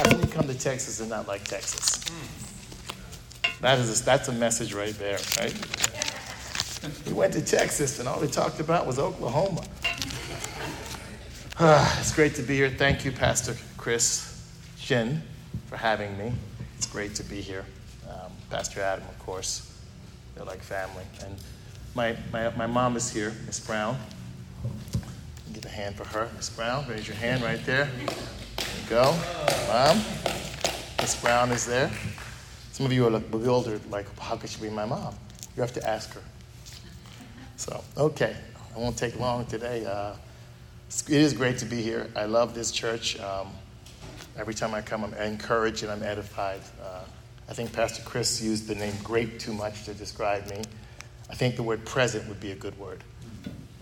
How can you come to Texas and not like Texas? That is a, that's a message right there, right? We went to Texas and all they talked about was Oklahoma. it's great to be here. Thank you, Pastor Chris Shin, for having me. It's great to be here. Um, Pastor Adam, of course. They're like family. And my, my, my mom is here, Miss Brown. Give a hand for her. Miss Brown, raise your hand right there. Go. Mom. Miss Brown is there. Some of you are like bewildered, like, how could she be my mom? You have to ask her. So, okay, I won't take long today. Uh, it is great to be here. I love this church. Um, every time I come, I'm encouraged and I'm edified. Uh, I think Pastor Chris used the name great too much to describe me. I think the word present would be a good word.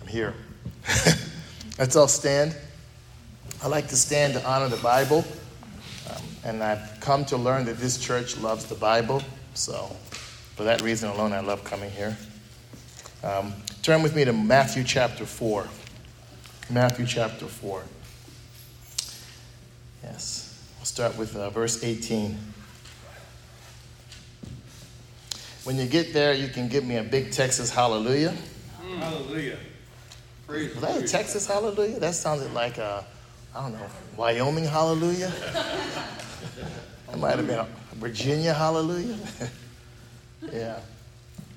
I'm here. Let's all stand. I like to stand to honor the Bible. Um, and I've come to learn that this church loves the Bible. So, for that reason alone, I love coming here. Um, turn with me to Matthew chapter 4. Matthew chapter 4. Yes. We'll start with uh, verse 18. When you get there, you can give me a big Texas hallelujah. Mm. Hallelujah. Praise Was that a Texas hallelujah? That sounded like a, I don't know, Wyoming hallelujah. That might have been Virginia hallelujah. yeah.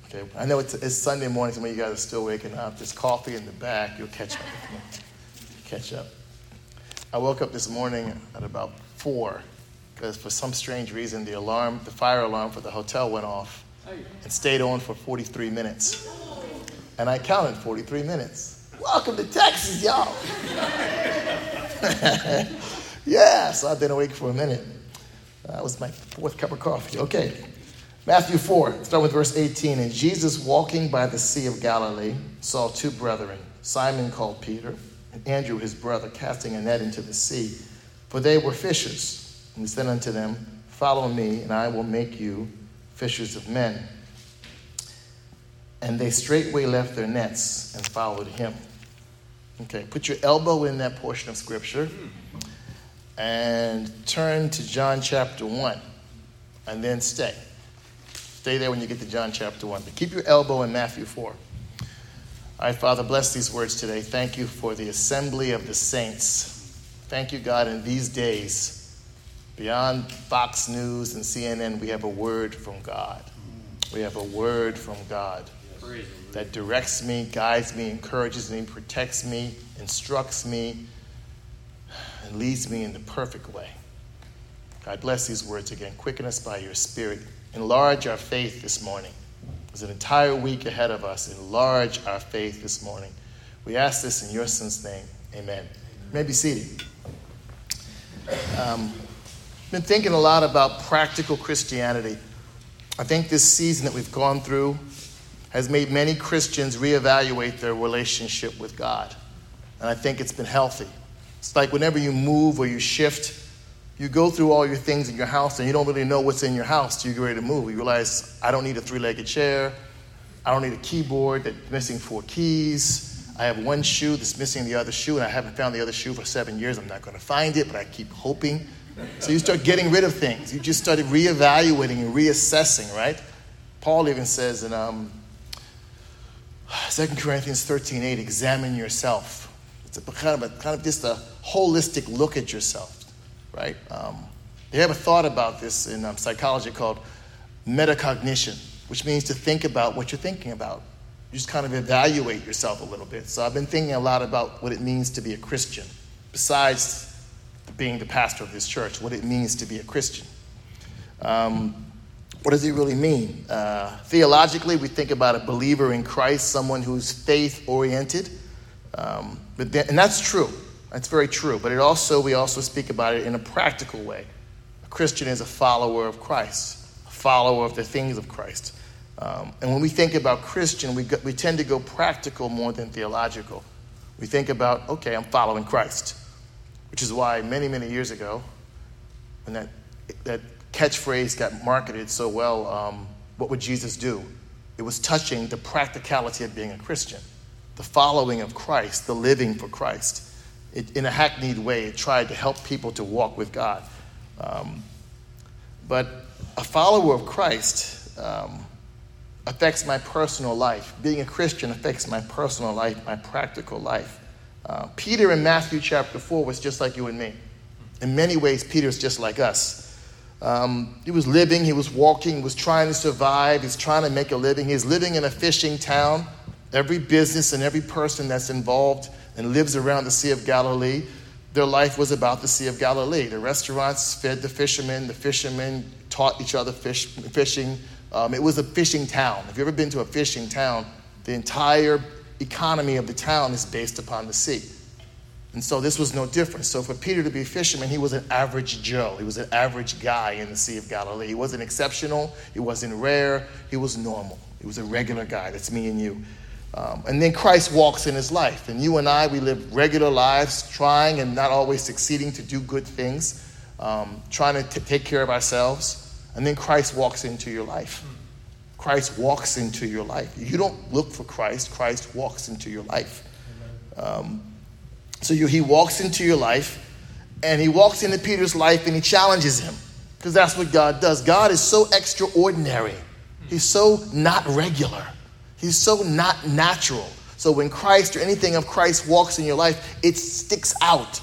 Okay. I know it's, it's Sunday morning, so when you guys are still waking up, there's coffee in the back. You'll catch up. Catch up. I woke up this morning at about four because for some strange reason the alarm, the fire alarm for the hotel went off and stayed on for 43 minutes. And I counted 43 minutes. Welcome to Texas, y'all. yeah, so I've been awake for a minute. That was my fourth cup of coffee. Okay. Matthew 4, start with verse 18. And Jesus, walking by the Sea of Galilee, saw two brethren, Simon called Peter, and Andrew his brother, casting a net into the sea, for they were fishers. And he said unto them, Follow me, and I will make you fishers of men. And they straightway left their nets and followed him. Okay, put your elbow in that portion of Scripture and turn to John chapter 1 and then stay. Stay there when you get to John chapter 1. But keep your elbow in Matthew 4. All right, Father, bless these words today. Thank you for the assembly of the saints. Thank you, God, in these days, beyond Fox News and CNN, we have a word from God. We have a word from God that directs me, guides me, encourages me, protects me, instructs me, and leads me in the perfect way. God bless these words again. Quicken us by your Spirit. Enlarge our faith this morning. There's an entire week ahead of us. Enlarge our faith this morning. We ask this in your son's name. Amen. You may be seated. Um, been thinking a lot about practical Christianity. I think this season that we've gone through has made many Christians reevaluate their relationship with God. And I think it's been healthy. It's like whenever you move or you shift, you go through all your things in your house and you don't really know what's in your house till you get ready to move. You realize, I don't need a three legged chair. I don't need a keyboard that's missing four keys. I have one shoe that's missing the other shoe, and I haven't found the other shoe for seven years. I'm not going to find it, but I keep hoping. So you start getting rid of things. You just started reevaluating and reassessing, right? Paul even says in um, 2 Corinthians 13 8, examine yourself. It's a kind of, a, kind of just a holistic look at yourself, right? Um, they have a thought about this in um, psychology called metacognition, which means to think about what you're thinking about. You just kind of evaluate yourself a little bit. So I've been thinking a lot about what it means to be a Christian, besides being the pastor of this church, what it means to be a Christian. Um, what does it really mean? Uh, theologically, we think about a believer in Christ, someone who's faith oriented. Um, but then, and that's true. That's very true. But it also, we also speak about it in a practical way. A Christian is a follower of Christ, a follower of the things of Christ. Um, and when we think about Christian, we, go, we tend to go practical more than theological. We think about, okay, I'm following Christ, which is why many, many years ago, when that, that catchphrase got marketed so well, um, what would Jesus do? It was touching the practicality of being a Christian, the following of Christ, the living for Christ. It, in a hackneyed way, it tried to help people to walk with God. Um, but a follower of Christ um, affects my personal life. Being a Christian affects my personal life, my practical life. Uh, Peter in Matthew chapter 4 was just like you and me. In many ways, Peter Peter's just like us. Um, he was living, he was walking, he was trying to survive, he's trying to make a living. He's living in a fishing town. Every business and every person that's involved and lives around the Sea of Galilee, their life was about the Sea of Galilee. The restaurants fed the fishermen, the fishermen taught each other fish, fishing. Um, it was a fishing town. If you've ever been to a fishing town, the entire economy of the town is based upon the sea. And so this was no different. So for Peter to be a fisherman, he was an average Joe. He was an average guy in the Sea of Galilee. He wasn't exceptional, he wasn't rare, he was normal. He was a regular guy. That's me and you. Um, and then Christ walks in his life. And you and I, we live regular lives, trying and not always succeeding to do good things, um, trying to t- take care of ourselves. And then Christ walks into your life. Christ walks into your life. You don't look for Christ, Christ walks into your life. Um, so you, he walks into your life, and he walks into Peter's life and he challenges him because that's what God does. God is so extraordinary, he's so not regular, he's so not natural. So when Christ or anything of Christ walks in your life, it sticks out.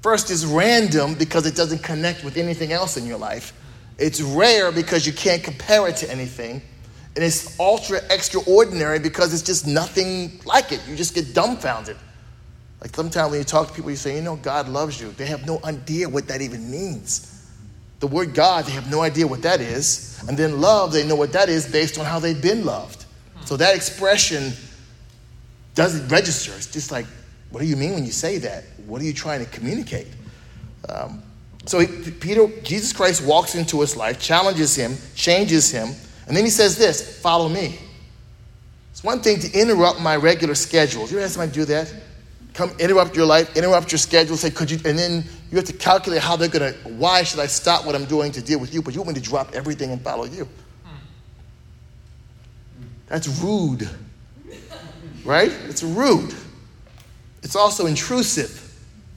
First, it's random because it doesn't connect with anything else in your life. It's rare because you can't compare it to anything. And it's ultra extraordinary because it's just nothing like it. You just get dumbfounded. Like sometimes when you talk to people, you say, you know, God loves you. They have no idea what that even means. The word God, they have no idea what that is. And then love, they know what that is based on how they've been loved. So that expression doesn't register. It's just like, what do you mean when you say that? What are you trying to communicate? Um, so he, Peter, Jesus Christ walks into his life, challenges him, changes him, and then he says this follow me. It's one thing to interrupt my regular schedule. You ever had somebody do that? Come interrupt your life, interrupt your schedule, say, could you, and then you have to calculate how they're gonna, why should I stop what I'm doing to deal with you, but you want me to drop everything and follow you. That's rude, right? It's rude. It's also intrusive.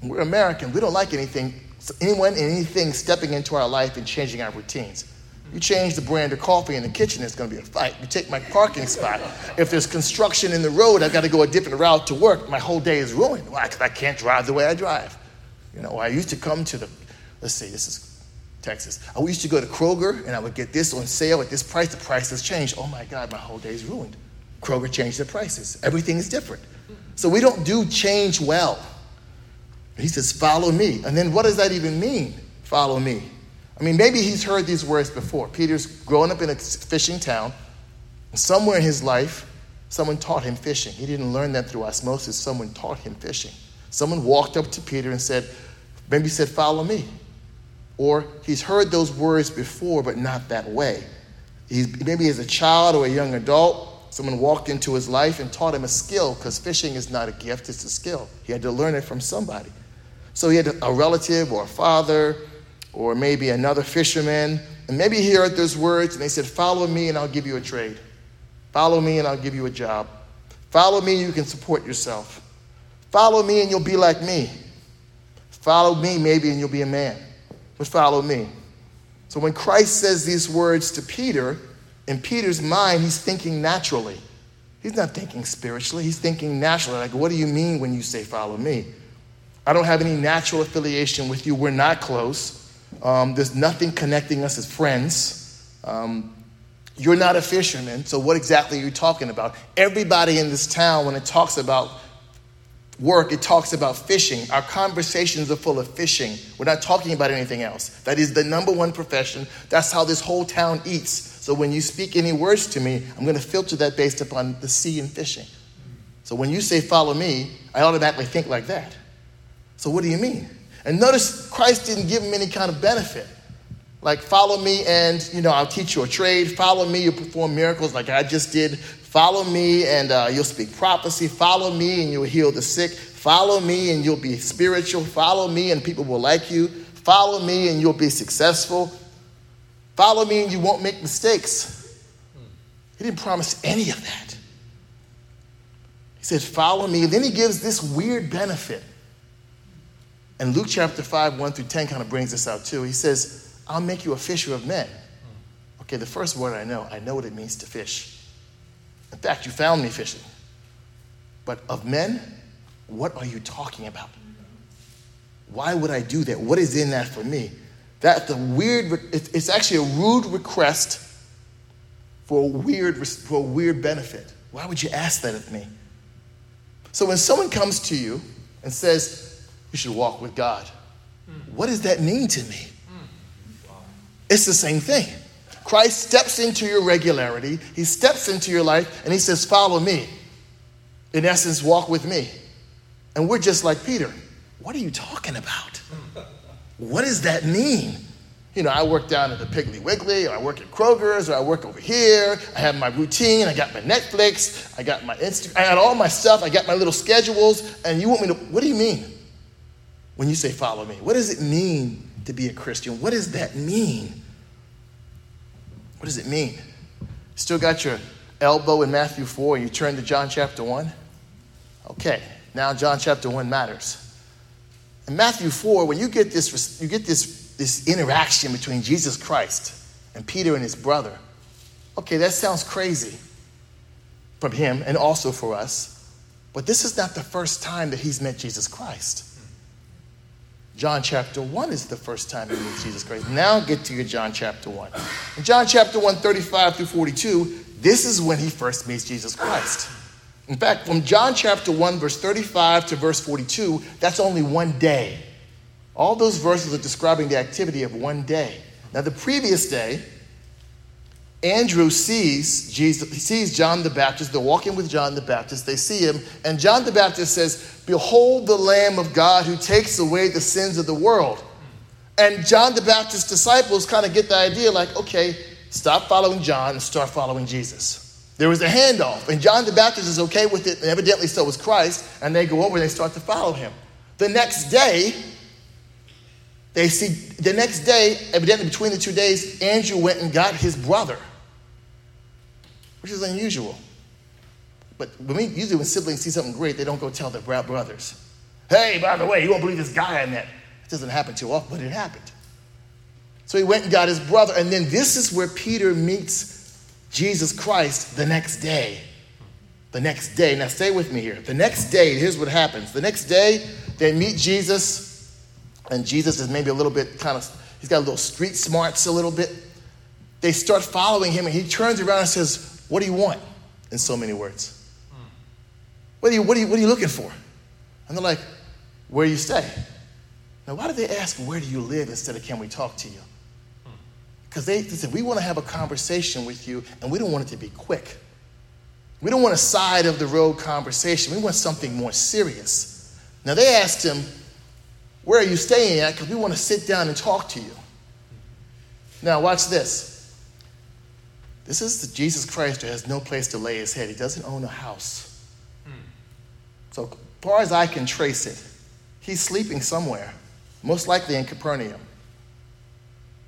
We're American, we don't like anything, anyone anything stepping into our life and changing our routines. You change the brand of coffee in the kitchen, it's going to be a fight. You take my parking spot. If there's construction in the road, I've got to go a different route to work. My whole day is ruined. Why? Because I can't drive the way I drive. You know, I used to come to the, let's see, this is Texas. I used to go to Kroger and I would get this on sale at this price. The price has changed. Oh my God, my whole day is ruined. Kroger changed the prices. Everything is different. So we don't do change well. He says, follow me. And then what does that even mean? Follow me. I mean, maybe he's heard these words before. Peter's grown up in a fishing town. Somewhere in his life, someone taught him fishing. He didn't learn that through osmosis. Someone taught him fishing. Someone walked up to Peter and said, maybe said, follow me. Or he's heard those words before, but not that way. He's, maybe as a child or a young adult, someone walked into his life and taught him a skill because fishing is not a gift, it's a skill. He had to learn it from somebody. So he had a relative or a father or maybe another fisherman. And maybe he heard those words and they said, Follow me and I'll give you a trade. Follow me and I'll give you a job. Follow me, you can support yourself. Follow me and you'll be like me. Follow me, maybe, and you'll be a man. But follow me. So when Christ says these words to Peter, in Peter's mind, he's thinking naturally. He's not thinking spiritually, he's thinking naturally. Like, what do you mean when you say, Follow me? I don't have any natural affiliation with you. We're not close. Um, there's nothing connecting us as friends. Um, you're not a fisherman, so what exactly are you talking about? Everybody in this town, when it talks about work, it talks about fishing. Our conversations are full of fishing. We're not talking about anything else. That is the number one profession. That's how this whole town eats. So when you speak any words to me, I'm going to filter that based upon the sea and fishing. So when you say follow me, I automatically think like that. So what do you mean? And notice Christ didn't give him any kind of benefit. Like, follow me and, you know, I'll teach you a trade. Follow me, you'll perform miracles like I just did. Follow me and uh, you'll speak prophecy. Follow me and you'll heal the sick. Follow me and you'll be spiritual. Follow me and people will like you. Follow me and you'll be successful. Follow me and you won't make mistakes. He didn't promise any of that. He said, Follow me. Then he gives this weird benefit And Luke chapter 5, 1 through 10 kind of brings this out too. He says, I'll make you a fisher of men. Okay, the first word I know, I know what it means to fish. In fact, you found me fishing. But of men, what are you talking about? Why would I do that? What is in that for me? That's a weird, it's actually a rude request for a weird, for a weird benefit. Why would you ask that of me? So when someone comes to you and says, you should walk with God, what does that mean to me? It's the same thing. Christ steps into your regularity, he steps into your life, and he says, Follow me. In essence, walk with me. And we're just like Peter. What are you talking about? What does that mean? You know, I work down at the Piggly Wiggly, or I work at Kroger's, or I work over here. I have my routine. I got my Netflix. I got my Instagram. I got all my stuff. I got my little schedules. And you want me to, what do you mean when you say follow me? What does it mean to be a Christian? What does that mean? What does it mean? Still got your elbow in Matthew 4 you turn to John chapter 1? Okay, now John chapter 1 matters. In Matthew 4, when you get this, you get this, this interaction between Jesus Christ and Peter and his brother, okay, that sounds crazy from him and also for us. But this is not the first time that he's met Jesus Christ. John chapter 1 is the first time he meets Jesus Christ. Now get to your John chapter 1. In John chapter 1, 35 through 42, this is when he first meets Jesus Christ. In fact, from John chapter 1, verse 35 to verse 42, that's only one day. All those verses are describing the activity of one day. Now, the previous day, Andrew sees Jesus, he sees John the Baptist. They're walking with John the Baptist. They see him, and John the Baptist says, Behold the Lamb of God who takes away the sins of the world. And John the Baptist's disciples kind of get the idea like, okay, stop following John and start following Jesus. There was a handoff, and John the Baptist is okay with it, and evidently so was Christ, and they go over and they start to follow him. The next day, they see, the next day, evidently between the two days, Andrew went and got his brother which is unusual. But when we, usually when siblings see something great, they don't go tell their brothers, hey, by the way, you won't believe this guy I met. It doesn't happen too often, but it happened. So he went and got his brother, and then this is where Peter meets Jesus Christ the next day. The next day. Now stay with me here. The next day, here's what happens. The next day, they meet Jesus, and Jesus is maybe a little bit kind of, he's got a little street smarts a little bit. They start following him, and he turns around and says, what do you want? In so many words. What are you, what are you, what are you looking for? And they're like, Where do you stay? Now, why do they ask, Where do you live instead of Can we talk to you? Because they, they said, We want to have a conversation with you, and we don't want it to be quick. We don't want a side of the road conversation. We want something more serious. Now, they asked him, Where are you staying at? Because we want to sit down and talk to you. Now, watch this. This is the Jesus Christ who has no place to lay his head. He doesn't own a house. Hmm. So, far as I can trace it, he's sleeping somewhere, most likely in Capernaum.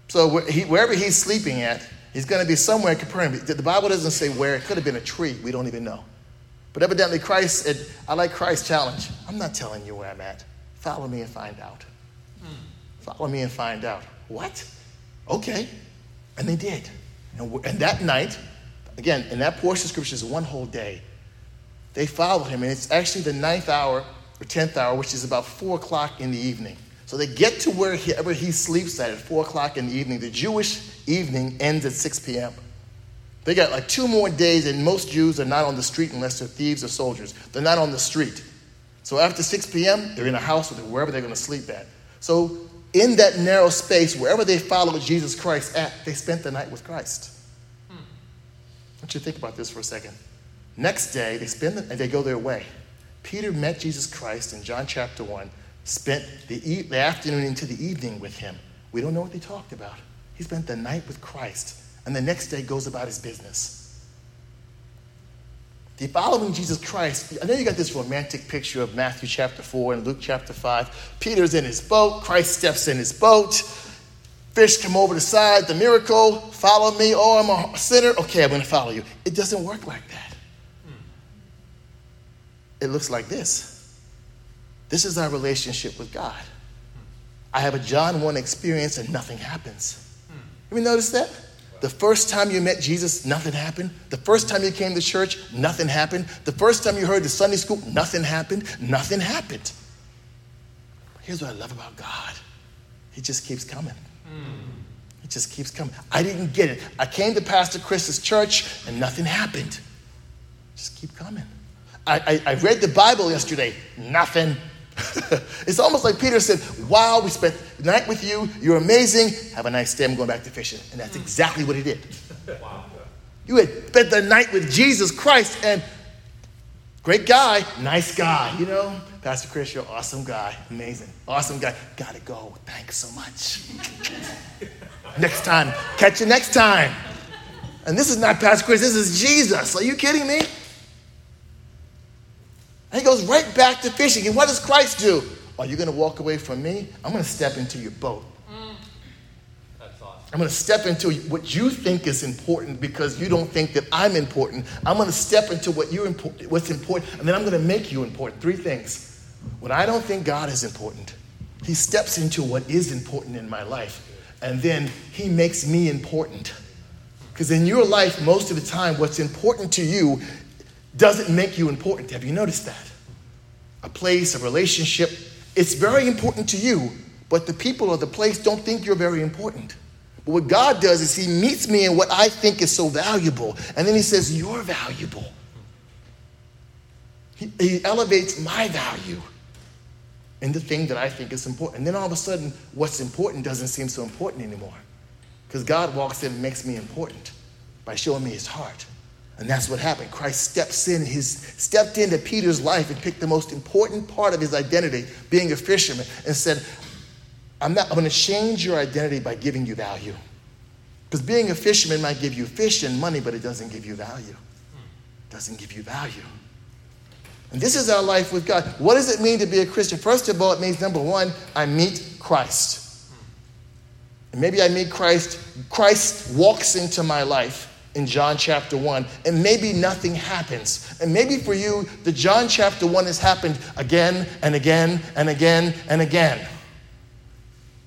So, wherever he's sleeping at, he's going to be somewhere in Capernaum. The Bible doesn't say where. It could have been a tree. We don't even know. But evidently, Christ said, I like Christ's challenge. I'm not telling you where I'm at. Follow me and find out. Hmm. Follow me and find out. What? Okay. And they did. And, and that night, again, in that portion of scripture is one whole day. They followed him, and it's actually the ninth hour or tenth hour, which is about four o'clock in the evening. So they get to wherever he sleeps at at four o'clock in the evening. The Jewish evening ends at 6 p.m. They got like two more days, and most Jews are not on the street unless they're thieves or soldiers. They're not on the street. So after 6 p.m., they're in a house or wherever they're going to sleep at. So in that narrow space, wherever they followed Jesus Christ at, they spent the night with Christ. Hmm. I want you to think about this for a second. Next day, they spend the, and they go their way. Peter met Jesus Christ in John chapter 1, spent the, e- the afternoon into the evening with him. We don't know what they talked about. He spent the night with Christ, and the next day goes about his business. The following Jesus Christ, I know you got this romantic picture of Matthew chapter 4 and Luke chapter 5. Peter's in his boat, Christ steps in his boat, fish come over the side, the miracle, follow me, oh, I'm a sinner, okay, I'm going to follow you. It doesn't work like that. It looks like this. This is our relationship with God. I have a John 1 experience and nothing happens. Have you noticed that? The first time you met Jesus, nothing happened. The first time you came to church, nothing happened. The first time you heard the Sunday school, nothing happened. Nothing happened. Here's what I love about God He just keeps coming. He just keeps coming. I didn't get it. I came to Pastor Chris's church and nothing happened. Just keep coming. I, I, I read the Bible yesterday, nothing. it's almost like Peter said, Wow, we spent the night with you. You're amazing. Have a nice day. I'm going back to fishing. And that's exactly what he did. Wow. You had spent the night with Jesus Christ and great guy, nice guy, you know? Pastor Chris, you're awesome guy. Amazing. Awesome guy. Gotta go. Thanks so much. next time. Catch you next time. And this is not Pastor Chris, this is Jesus. Are you kidding me? And he goes right back to fishing. And what does Christ do? Are you going to walk away from me? I'm going to step into your boat. Mm. That's awesome. I'm going to step into what you think is important because you don't think that I'm important. I'm going to step into what you important, what's important, and then I'm going to make you important. Three things. When I don't think God is important, He steps into what is important in my life, and then He makes me important. Because in your life, most of the time, what's important to you doesn't make you important. Have you noticed that? A place, a relationship, it's very important to you, but the people of the place don't think you're very important. But what God does is He meets me in what I think is so valuable, and then He says, You're valuable. He, he elevates my value in the thing that I think is important. And then all of a sudden, what's important doesn't seem so important anymore. Because God walks in and makes me important by showing me his heart. And that's what happened. Christ steps in, his stepped into Peter's life and picked the most important part of his identity, being a fisherman, and said, I'm not I'm gonna change your identity by giving you value. Because being a fisherman might give you fish and money, but it doesn't give you value. It doesn't give you value. And this is our life with God. What does it mean to be a Christian? First of all, it means number one, I meet Christ. And maybe I meet Christ. Christ walks into my life in John chapter 1, and maybe nothing happens. And maybe for you, the John chapter 1 has happened again and again and again and again.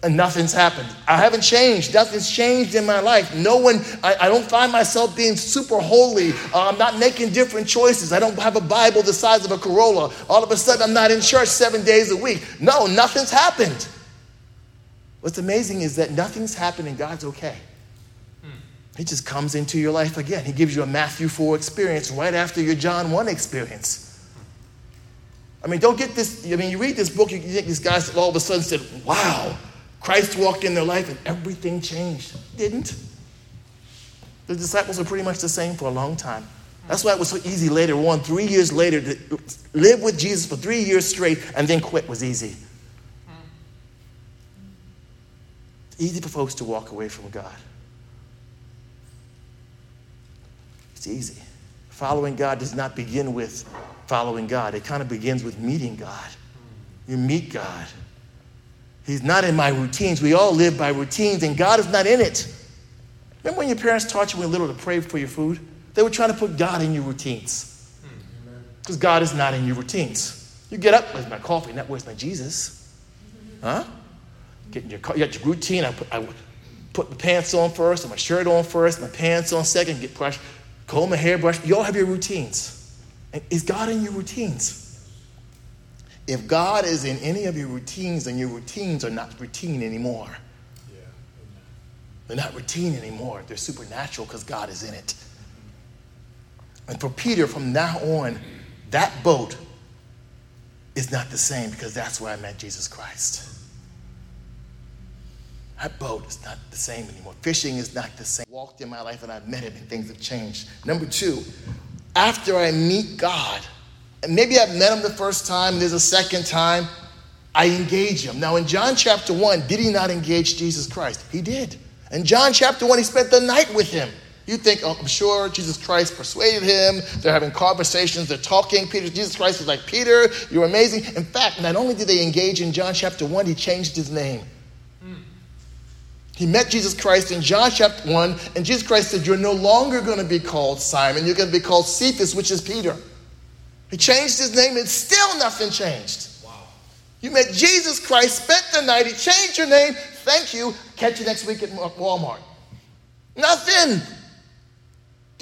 And nothing's happened. I haven't changed. Nothing's changed in my life. No one, I, I don't find myself being super holy. Uh, I'm not making different choices. I don't have a Bible the size of a Corolla. All of a sudden, I'm not in church seven days a week. No, nothing's happened. What's amazing is that nothing's happened and God's okay. He just comes into your life again. He gives you a Matthew 4 experience right after your John 1 experience. I mean, don't get this. I mean, you read this book, you think these guys all of a sudden said, wow, Christ walked in their life and everything changed. Didn't. The disciples were pretty much the same for a long time. That's why it was so easy later on, three years later, to live with Jesus for three years straight and then quit was easy. It's easy for folks to walk away from God. It's easy. Following God does not begin with following God, it kind of begins with meeting God. You meet God. He's not in my routines. We all live by routines, and God is not in it. Remember when your parents taught you when little to pray for your food? They were trying to put God in your routines. Hmm. Because God is not in your routines. You get up, where's my coffee? Not where's my Jesus? Huh? Get in your, you got your routine. I put, I put my pants on first, and my shirt on first, my pants on second, get brushed, comb my hair, brush. You all have your routines. Is God in your routines? If God is in any of your routines, then your routines are not routine anymore. Yeah. They're not routine anymore. They're supernatural because God is in it. And for Peter, from now on, that boat is not the same because that's where I met Jesus Christ. That boat is not the same anymore. Fishing is not the same. I walked in my life and I've met him and things have changed. Number two, after I meet God, and maybe I've met him the first time, there's a second time, I engage him. Now, in John chapter 1, did he not engage Jesus Christ? He did. In John chapter 1, he spent the night with him. You think, oh, I'm sure Jesus Christ persuaded him. They're having conversations, they're talking. Peter, Jesus Christ is like, Peter, you're amazing. In fact, not only did they engage in John chapter 1, he changed his name. He met Jesus Christ in John chapter 1, and Jesus Christ said, You're no longer going to be called Simon, you're going to be called Cephas, which is Peter. He changed his name, and still nothing changed. Wow. You met Jesus Christ, spent the night, he changed your name. Thank you. Catch you next week at Walmart. Nothing.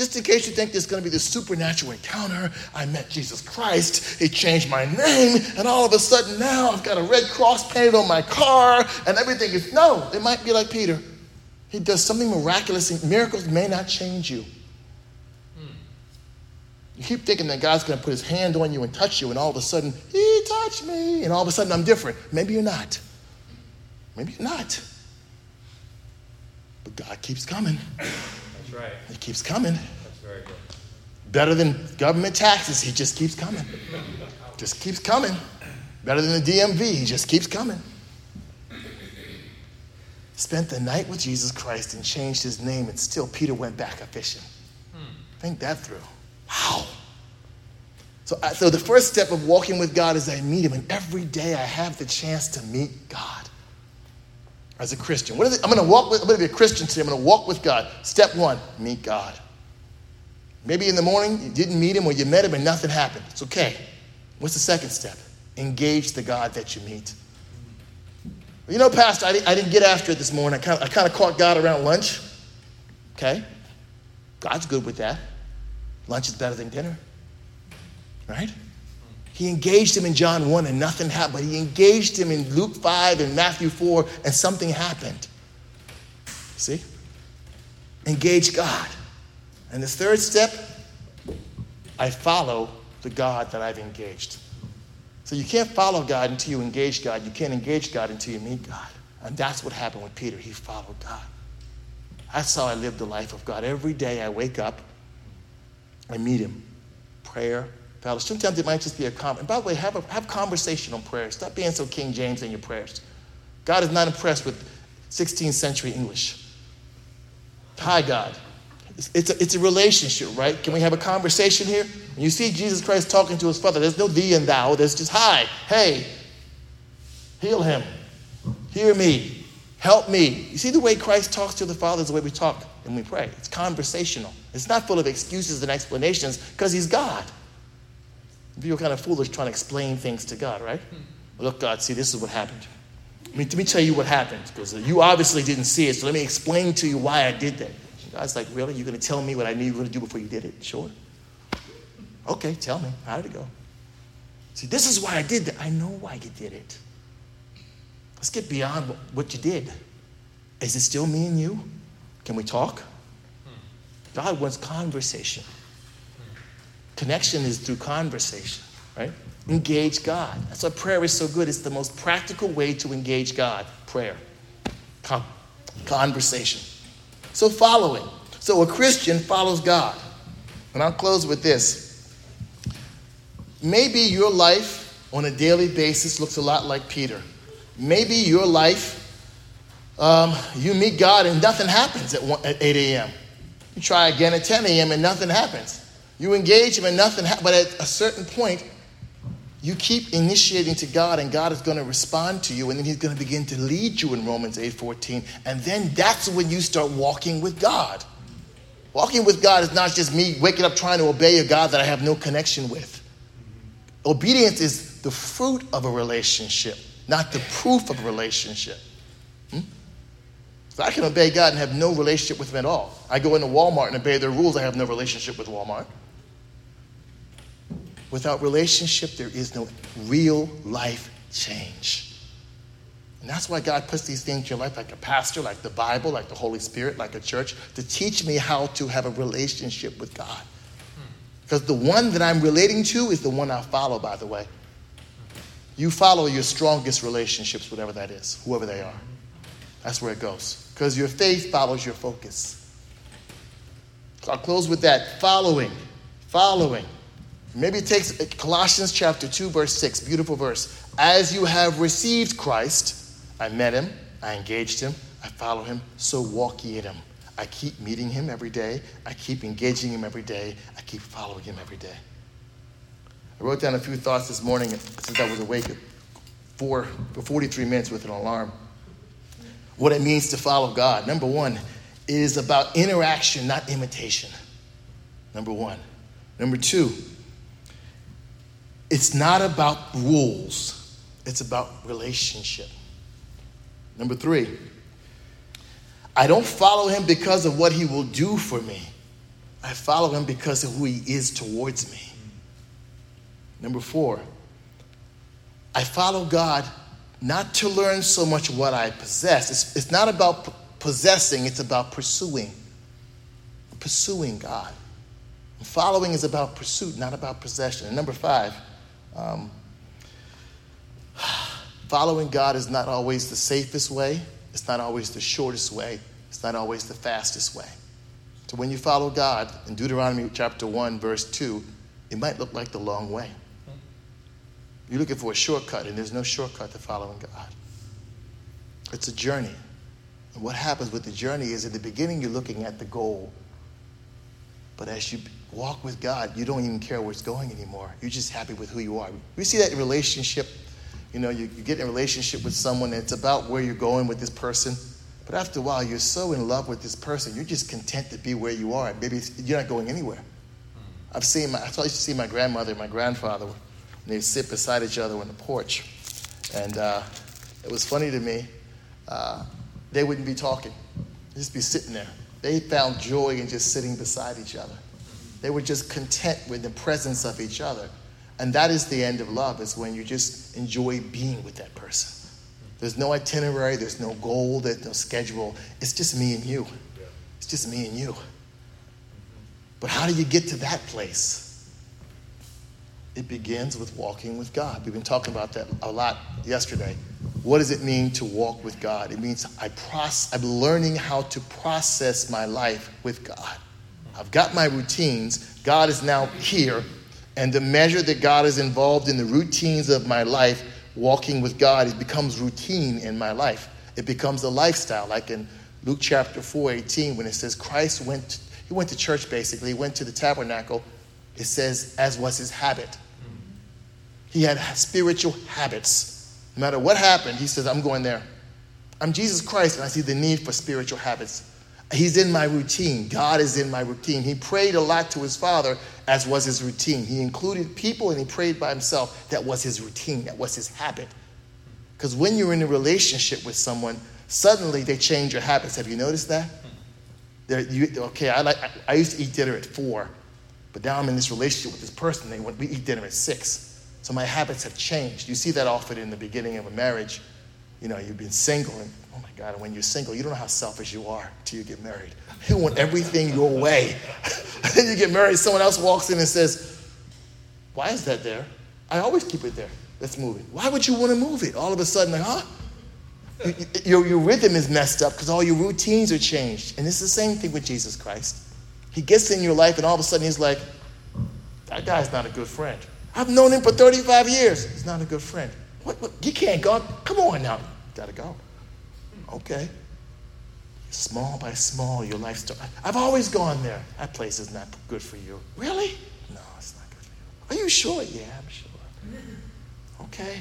Just in case you think there's going to be this supernatural encounter, I met Jesus Christ, he changed my name, and all of a sudden now I've got a red cross painted on my car, and everything is. No, it might be like Peter. He does something miraculous, miracles may not change you. Hmm. You keep thinking that God's going to put his hand on you and touch you, and all of a sudden, he touched me, and all of a sudden I'm different. Maybe you're not. Maybe you're not. But God keeps coming. That's right. He keeps coming. That's very good. Better than government taxes, he just keeps coming. Just keeps coming. Better than the DMV, he just keeps coming. Spent the night with Jesus Christ and changed his name, and still Peter went back a fishing. Hmm. Think that through. Wow. So, so the first step of walking with God is I meet him, and every day I have the chance to meet God as a Christian. What is it? I'm going to walk with, I'm going to be a Christian today. I'm going to walk with God. Step one, meet God. Maybe in the morning you didn't meet him or you met him and nothing happened. It's okay. What's the second step? Engage the God that you meet. You know, Pastor, I, didn't get after it this morning. I kind, of, I kind of caught God around lunch. Okay? God's good with that. Lunch is better than dinner. Right? He engaged him in John 1 and nothing happened, but he engaged him in Luke 5 and Matthew 4 and something happened. See? Engage God. And the third step, I follow the God that I've engaged. So you can't follow God until you engage God. You can't engage God until you meet God. And that's what happened with Peter. He followed God. That's how I live the life of God. Every day I wake up, I meet Him. Prayer, fellowship. Sometimes it might just be a comment. And by the way, have, a, have conversation on prayers. Stop being so King James in your prayers. God is not impressed with 16th century English. Hi, God. It's, it's, a, it's a relationship, right? Can we have a conversation here? When you see Jesus Christ talking to his Father, there's no thee and thou. There's just hi, hey, heal him, hear me, help me. You see the way Christ talks to the Father is the way we talk and we pray. It's conversational. It's not full of excuses and explanations because he's God. You're kind of foolish trying to explain things to God, right? Hmm. Look, God, see, this is what happened. I mean, let me tell you what happened because uh, you obviously didn't see it, so let me explain to you why I did that. God's like, really? You're going to tell me what I knew you were going to do before you did it? Sure. Okay, tell me. How did it go? See, this is why I did that. I know why you did it. Let's get beyond what you did. Is it still me and you? Can we talk? Hmm. God wants conversation. Connection is through conversation, right? Engage God. That's why prayer is so good. It's the most practical way to engage God. Prayer. Con- conversation. So, following. So, a Christian follows God. And I'll close with this. Maybe your life on a daily basis looks a lot like Peter. Maybe your life, um, you meet God and nothing happens at, 1, at 8 a.m. You try again at 10 a.m. and nothing happens. You engage him and nothing happens. But at a certain point, you keep initiating to God and God is going to respond to you and then he's going to begin to lead you in Romans 8:14 and then that's when you start walking with God. Walking with God is not just me waking up trying to obey a God that I have no connection with. Obedience is the fruit of a relationship, not the proof of a relationship. Hmm? So I can obey God and have no relationship with Him at all. I go into Walmart and obey their rules, I have no relationship with Walmart. Without relationship, there is no real life change. And that's why God puts these things in your life, like a pastor, like the Bible, like the Holy Spirit, like a church, to teach me how to have a relationship with God. Because the one that I'm relating to is the one I follow, by the way. You follow your strongest relationships, whatever that is, whoever they are. That's where it goes. Because your faith follows your focus. So I'll close with that. Following. Following. Maybe it takes Colossians chapter 2, verse 6, beautiful verse. As you have received Christ, I met him, I engaged him, I follow him, so walk ye in him. I keep meeting him every day, I keep engaging him every day, I keep following him every day. I wrote down a few thoughts this morning since I was awake for, for 43 minutes with an alarm. What it means to follow God. Number one, is about interaction, not imitation. Number one. Number two, it's not about rules, It's about relationship. Number three, I don't follow him because of what he will do for me. I follow him because of who he is towards me. Number four, I follow God not to learn so much what I possess. It's, it's not about p- possessing, it's about pursuing. Pursuing God. And following is about pursuit, not about possession. And number five, um, following God is not always the safest way, it's not always the shortest way, it's not always the fastest way. So when you follow God in Deuteronomy chapter 1, verse 2, it might look like the long way. You're looking for a shortcut, and there's no shortcut to following God. It's a journey. And what happens with the journey is in the beginning, you're looking at the goal. But as you walk with God, you don't even care where it's going anymore. You're just happy with who you are. We see that in relationship. You know, you, you get in a relationship with someone, and it's about where you're going with this person. But after a while, you're so in love with this person, you're just content to be where you are. Maybe you're not going anywhere. I've seen my, I used to see my grandmother and my grandfather and they'd sit beside each other on the porch. And uh, it was funny to me. Uh, they wouldn't be talking, they'd just be sitting there. They found joy in just sitting beside each other. They were just content with the presence of each other. And that is the end of love, is when you just enjoy being with that person. There's no itinerary, there's no goal, there's no schedule. It's just me and you. It's just me and you. But how do you get to that place? It begins with walking with God. We've been talking about that a lot yesterday. What does it mean to walk with God? It means I process, I'm learning how to process my life with God. I've got my routines. God is now here. And the measure that God is involved in the routines of my life, walking with God, it becomes routine in my life. It becomes a lifestyle, like in Luke chapter 4, 18, when it says Christ went, he went to church basically, he went to the tabernacle it says, as was his habit. He had spiritual habits. No matter what happened, he says, I'm going there. I'm Jesus Christ, and I see the need for spiritual habits. He's in my routine. God is in my routine. He prayed a lot to his Father, as was his routine. He included people and he prayed by himself. That was his routine, that was his habit. Because when you're in a relationship with someone, suddenly they change your habits. Have you noticed that? You, okay, I, like, I, used to eat dinner at four. But now I'm in this relationship with this person. They we eat dinner at six. So my habits have changed. You see that often in the beginning of a marriage. You know, you've been single, and oh my God, when you're single, you don't know how selfish you are until you get married. You want everything your way. then you get married, someone else walks in and says, Why is that there? I always keep it there. Let's move it. Why would you want to move it? All of a sudden, like, huh? Your, your rhythm is messed up because all your routines are changed. And it's the same thing with Jesus Christ. He gets in your life, and all of a sudden he's like, that guy's not a good friend. I've known him for 35 years. He's not a good friend. What, what? You can't go. Come on now. Gotta go. Okay. Small by small, your life starts. I've always gone there. That place is not good for you. Really? No, it's not good for you. Are you sure? Yeah, I'm sure. Okay.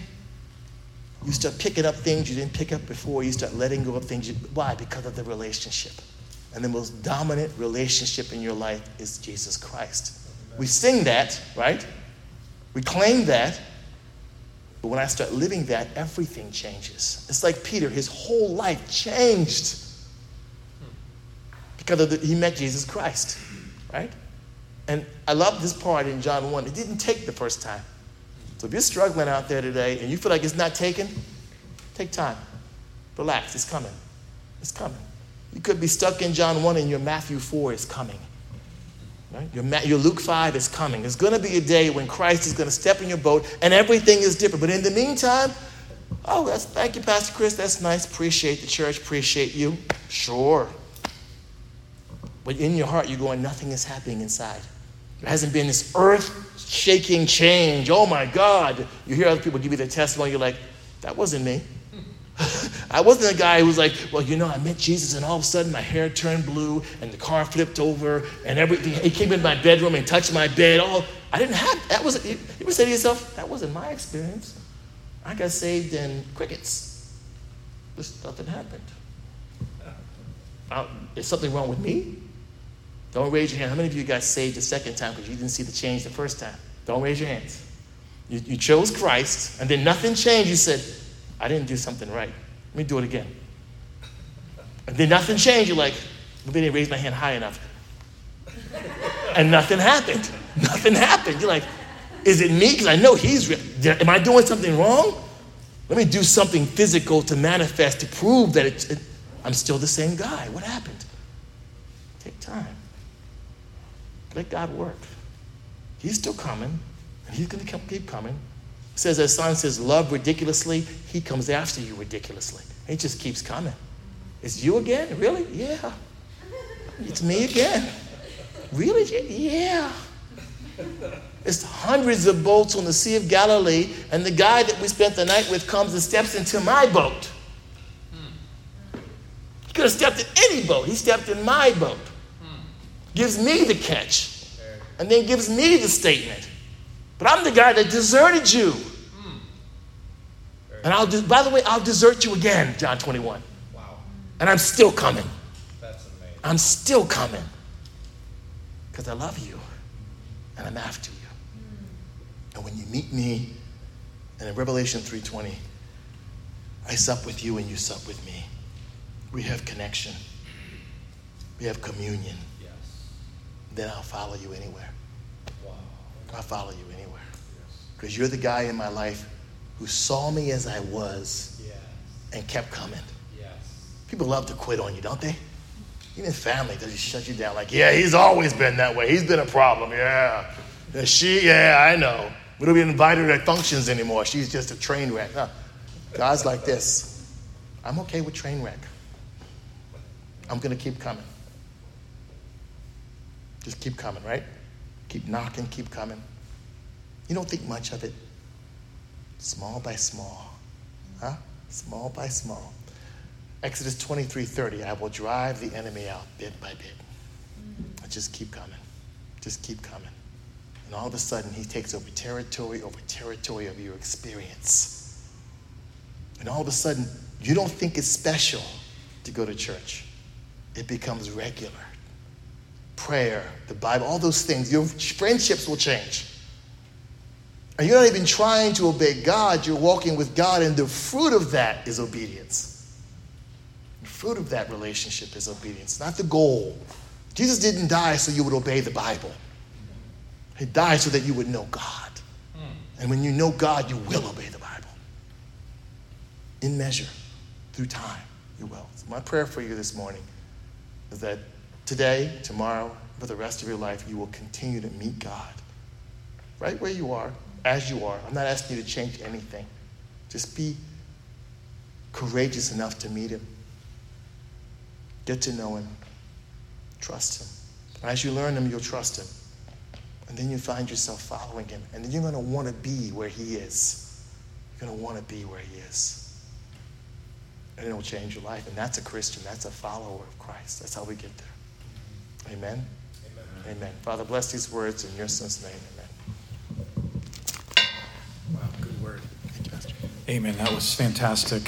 You start picking up things you didn't pick up before. You start letting go of things. You, why? Because of the relationship. And the most dominant relationship in your life is Jesus Christ. We sing that, right? We claim that. But when I start living that, everything changes. It's like Peter, his whole life changed because the, he met Jesus Christ, right? And I love this part in John 1. It didn't take the first time. So if you're struggling out there today and you feel like it's not taken, take time. Relax, it's coming. It's coming. You could be stuck in John 1 and your Matthew 4 is coming. Right? Your, your Luke 5 is coming. There's going to be a day when Christ is going to step in your boat and everything is different. But in the meantime, oh, that's, thank you, Pastor Chris. That's nice. Appreciate the church. Appreciate you. Sure. But in your heart, you're going, nothing is happening inside. There hasn't been this earth shaking change. Oh my God. You hear other people give you their testimony, you're like, that wasn't me. I wasn't a guy who was like, well, you know, I met Jesus and all of a sudden my hair turned blue and the car flipped over and everything. He came in my bedroom and touched my bed. All I didn't have that was you ever say to yourself, that wasn't my experience. I got saved in crickets. Just nothing happened. Uh, is something wrong with me? Don't raise your hand. How many of you got saved the second time because you didn't see the change the first time? Don't raise your hands. You, you chose Christ, and then nothing changed. You said, I didn't do something right. Let me do it again. And then nothing changed. You're like, maybe I didn't raise my hand high enough. And nothing happened. Nothing happened. You're like, is it me? Because I know he's real. Am I doing something wrong? Let me do something physical to manifest, to prove that it, I'm still the same guy. What happened? Take time. Let God work. He's still coming, and He's going to keep coming. Says, as son says, love ridiculously, He comes after you ridiculously. He just keeps coming. It's you again? Really? Yeah. It's me again. Really? Yeah. It's hundreds of boats on the Sea of Galilee, and the guy that we spent the night with comes and steps into my boat. He could have stepped in any boat. He stepped in my boat. Gives me the catch, and then gives me the statement. But I'm the guy that deserted you. And I'll do, by the way, I'll desert you again, John 21. Wow. And I'm still coming. That's amazing. I'm still coming. Because I love you and I'm after you. Hmm. And when you meet me, and in Revelation 3:20, I sup with you and you sup with me. We have connection. We have communion. Yes. Then I'll follow you anywhere. Wow. I'll follow you anywhere. Yes. Because you're the guy in my life who saw me as I was Yes. and kept coming. Yes. People love to quit on you, don't they? Even family does just shut you down. Like, yeah, he's always been that way. He's been a problem. Yeah. yeah she, yeah, I know. We don't even invite her to functions anymore. She's just a train wreck. No. God's like this. I'm okay with train wreck. I'm going to keep coming. Just keep coming, right? Keep knocking, keep coming. You don't think much of it. Small by small. Huh? Small by small. Exodus 23 30, I will drive the enemy out bit by bit. Mm-hmm. I just keep coming. Just keep coming. And all of a sudden, he takes over territory over territory of your experience. And all of a sudden, you don't think it's special to go to church, it becomes regular. Prayer, the Bible, all those things, your friendships will change. And you're not even trying to obey God, you're walking with God, and the fruit of that is obedience. The fruit of that relationship is obedience, not the goal. Jesus didn't die so you would obey the Bible, He died so that you would know God. And when you know God, you will obey the Bible. In measure, through time, you will. So my prayer for you this morning is that today, tomorrow, for the rest of your life, you will continue to meet God right where you are, as you are. I'm not asking you to change anything. Just be courageous enough to meet Him. Get to know Him. Trust Him. As you learn Him, you'll trust Him. And then you find yourself following Him. And then you're going to want to be where He is. You're going to want to be where He is. And it'll change your life. And that's a Christian. That's a follower of Christ. That's how we get there. Amen. Amen. Amen. Father, bless these words in your son's name. Amen. Wow, good word. Thank you, Pastor. Amen. That was fantastic.